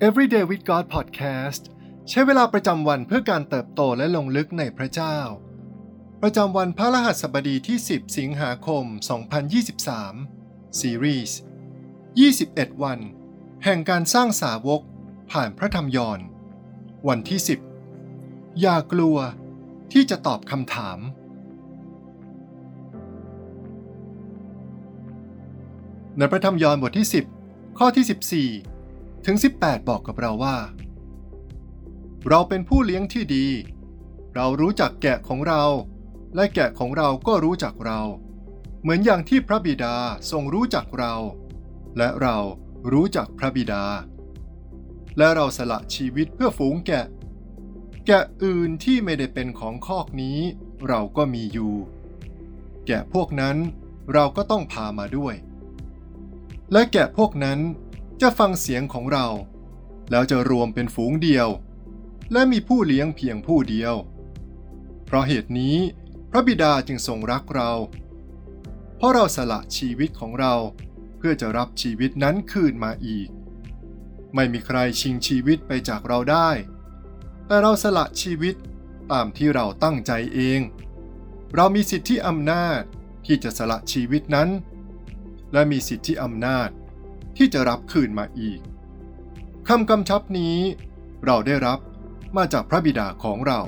Everyday with God Podcast ใช้เวลาประจำวันเพื่อการเติบโตและลงลึกในพระเจ้า ประจำวันพระรหัสบดีที่ 10 สิงหาคม 2023 ซีรีส์ 21 วัน แห่งการสร้างสาวก ผ่านพระธรรมยอน วันที่ 10 อย่ากลัวที่จะตอบคำถาม ในพระธรรมยอนบทที่ 10 ข้อที่ 14 ถึง 18 บอกกับเราว่า เราเป็นผู้เลี้ยงที่ดี เรารู้จักแกะของเรา และแกะของเราก็รู้จักเรา เหมือนอย่างที่พระบิดาทรงรู้จักเรา และเรารู้จักพระบิดา และเราสละชีวิตเพื่อฝูงแกะ แกะอื่นที่ไม่ได้เป็นของคอกนี้ เราก็มีอยู่ แกะพวกนั้นเราก็ต้องพามาด้วย และแกะพวกนั้น จะฟังเสียงของเรา แล้วจะรวมเป็นฝูงเดียว และมีผู้เลี้ยงเพียงผู้เดียว เพราะเหตุนี้พระบิดาจึงทรงรักเรา เพราะเราสละชีวิตของเราเพื่อจะรับชีวิตนั้นคืนมาอีก ไม่มีใครชิงชีวิตไปจากเราได้ แต่เราสละชีวิตตามที่เราตั้งใจเอง เรามีสิทธิอำนาจที่จะสละชีวิตนั้น และมีสิทธิอำนาจ ที่จะรับคืนมาอีกคำกำชับนี้เราได้รับมาจากพระบิดาของเรา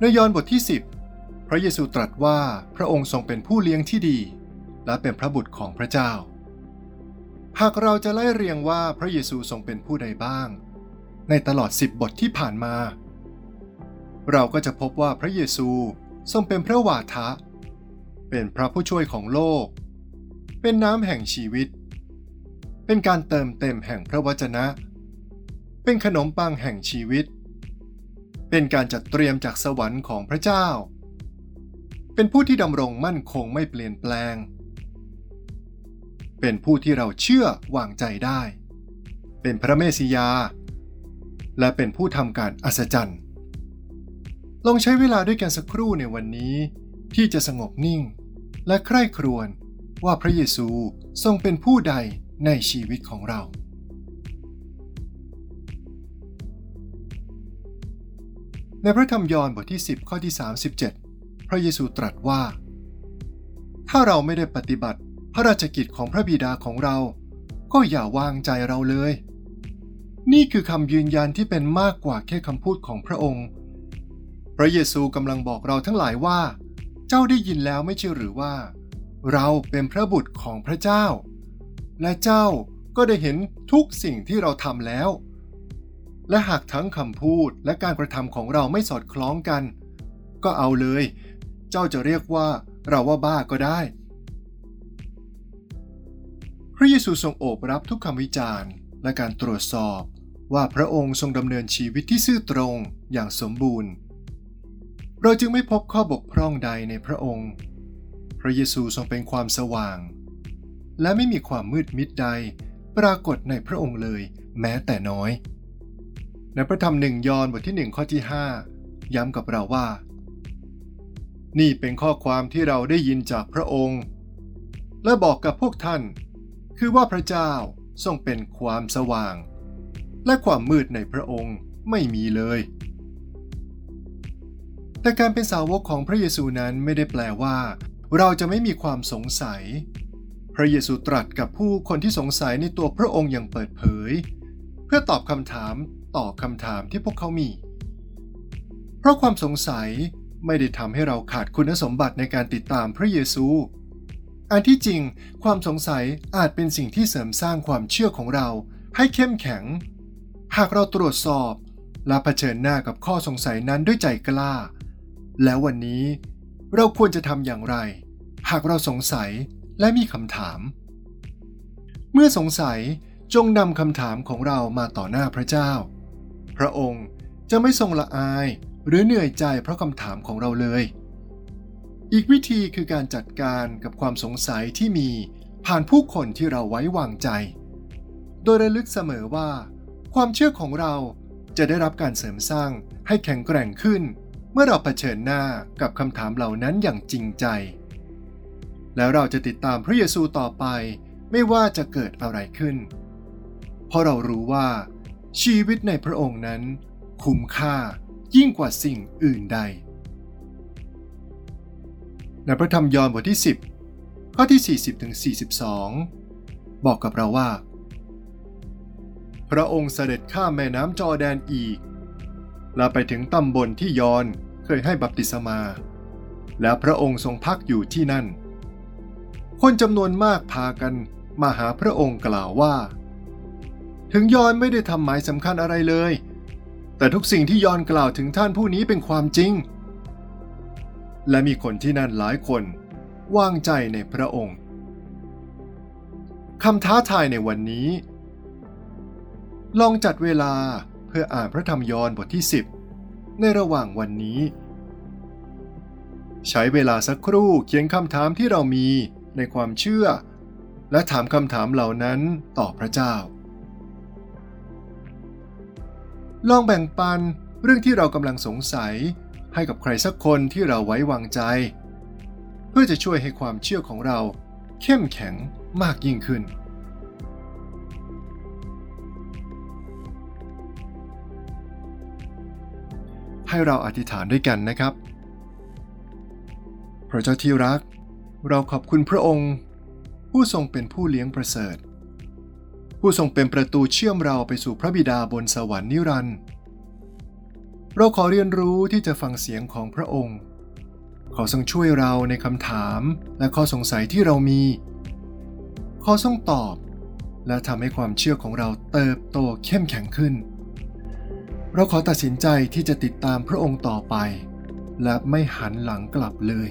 ในยอห์นบทที่ 10 พระเยซูตรัสว่าพระองค์ทรงเป็นผู้เลี้ยงที่ดี และเป็นพระบุตรของพระเจ้า หากเราจะไล่เรียงว่าพระเยซูทรงเป็นผู้ใดบ้าง ในตลอด 10 บทที่ผ่านมา เราก็จะพบว่าพระเยซูทรงเป็นพระวาทะ เป็นพระผู้ช่วยของโลก เป็นน้ำแห่งชีวิต เป็นการเติมเต็มแห่งพระวจนะ เป็นขนมปังแห่งชีวิต เป็นการจัดเตรียมจากสวรรค์ของพระเจ้า เป็นผู้ที่ดำรงมั่นคงไม่เปลี่ยนแปลง เป็นผู้ที่เราเชื่อวางใจได้ เป็นพระเมสสิยา และเป็นผู้ทำการอัศจรรย์ ลองใช้เวลาด้วยกันสักครู่ในวันนี้ ที่จะสงบนิ่ง และใคร่ครวญว่าพระเยซูทรงเป็นผู้ใด ในชีวิตของเรา ในพระธรรมยอห์นบทที่ 10 ข้อที่ 37 พระเยซูตรัสว่า ถ้าเราไม่ได้ปฏิบัติพระราชกิจของพระบิดาของเรา ก็อย่าวางใจเราเลย นี่คือคำยืนยันที่เป็นมากกว่าแค่คำพูดของพระองค์ พระเยซูกำลังบอกเราทั้งหลายว่า เจ้าได้ยินแล้วไม่ใช่หรือว่า เราเป็นพระบุตรของพระเจ้า และเจ้าก็ได้เห็นทุกสิ่งที่เราทำแล้ว และหากทั้งคำพูดและการกระทำของเราไม่สอดคล้องกัน ก็เอาเลย เจ้าจะเรียกว่าเราว่าบ้าก็ได้ พระเยซูทรงโอบรับทุกคำวิจารณ์ และการตรวจสอบว่าพระองค์ทรงดำเนินชีวิตที่ซื่อตรงอย่างสมบูรณ์ เราจึงไม่พบข้อบกพร่องใดในพระองค์ พระเยซูทรงเป็นความสว่าง และไม่มีความมืดมิดใด ปรากฏในพระองค์เลยแม้แต่น้อย ในพระธรรมหนึ่งยอห์นบทที่หนึ่งข้อที่ 5 ย้ำกับเราว่า นี่เป็นข้อความที่เราได้ยินจากพระองค์ และบอกกับพวกท่าน คือว่าพระเจ้าทรงเป็นความสว่าง และความมืดในพระองค์ไม่มีเลย แต่การเป็นสาวกของพระเยซูนั้นไม่ได้แปลว่า เราจะไม่มีความสงสัย ระเยซูตรัสกับผู้คนที่สงสัยในตัวพระองค์อย่างเปิดเผย เพื่อตอบคำถามต่อคำถามที่พวกเขามี เพราะความสงสัยไม่ได้ทำให้เราขาดคุณสมบัติในการติดตามพระเยซู อันที่จริง ความสงสัยอาจเป็นสิ่งที่เสริมสร้างความเชื่อของเราให้เข้มแข็ง หากเราตรวจสอบและะเผชิญหน้ากับข้อสงสัยนั้นด้วยใจกล้า แล้ววันนี้เราควรจะทำอย่างไร หากเราสงสัย และมีคำถาม เมื่อสงสัยจงนำคำถามของเรามาต่อหน้าพระเจ้า พระองค์จะไม่ทรงละอายหรือเหนื่อยใจเพราะคำถามของเราเลย อีกวิธีคือการจัดการกับความสงสัยที่มีผ่านผู้คนที่เราไว้วางใจ โดยระลึกเสมอว่า ความเชื่อของเราจะได้รับการเสริมสร้างให้แข็งแกร่งขึ้น เมื่อเราเผชิญหน้ากับคำถามเหล่านั้นอย่างจริงใจ แล้วเราจะติดตามพระเยซูต่อไป ไม่ว่าจะเกิดอะไรขึ้น เพราะเรารู้ว่า ชีวิตในพระองค์นั้น คุ้มค่ายิ่งกว่าสิ่งอื่นใด ในพระธรรมยอห์นบทที่ 10 ข้อที่ 40ถึง42 บอกกับเราว่า พระองค์เสด็จข้ามแม่น้ำจอร์แดนอีก และไปถึงตำบลที่ยอนเคยให้บัพติศมา แล้วพระองค์ทรงพักอยู่ที่นั่น คนจำนวนมากพากันมาหาพระองค์กล่าวว่า ถึงยอนไม่ได้ทำหมายสำคัญอะไรเลย แต่ทุกสิ่งที่ยอนกล่าวถึงท่านผู้นี้เป็นความจริง และมีคนที่นั่นหลายคนวางใจในพระองค์คำท้าทายในวันนี้ ลองจัดเวลาเพื่ออ่านพระธรรมยอห์นบทที่ 10 ในระหว่างวันนี้ ใช้เวลาสักครู่เขียนคำถามที่เรามี ในความเชื่อ และถามคำถามเหล่านั้นต่อพระเจ้า ลองแบ่งปันเรื่องที่เรากำลังสงสัยให้กับใครสักคนที่เราไว้วางใจ เพื่อจะช่วยให้ความเชื่อของเราเข้มแข็งมากยิ่งขึ้น ให้เราอธิษฐานด้วยกันนะครับ พระเจ้าที่รัก เราขอบคุณพระองค์ ผู้ทรงเป็นผู้เลี้ยงประเสริฐ ผู้ทรงเป็นประตูเชื่อมเราไปสู่พระบิดาบนสวรรค์นิรันดร์เราขอเรียนรู้ที่จะฟังเสียงของพระองค์ ขอทรงช่วยเราในคำถามและข้อสงสัยที่เรามี ขอทรงตอบ และทำให้ความเชื่อของเราเติบโตเข้มแข็งขึ้น เราขอตัดสินใจที่จะติดตามพระองค์ต่อไป และไม่หันหลังกลับเลย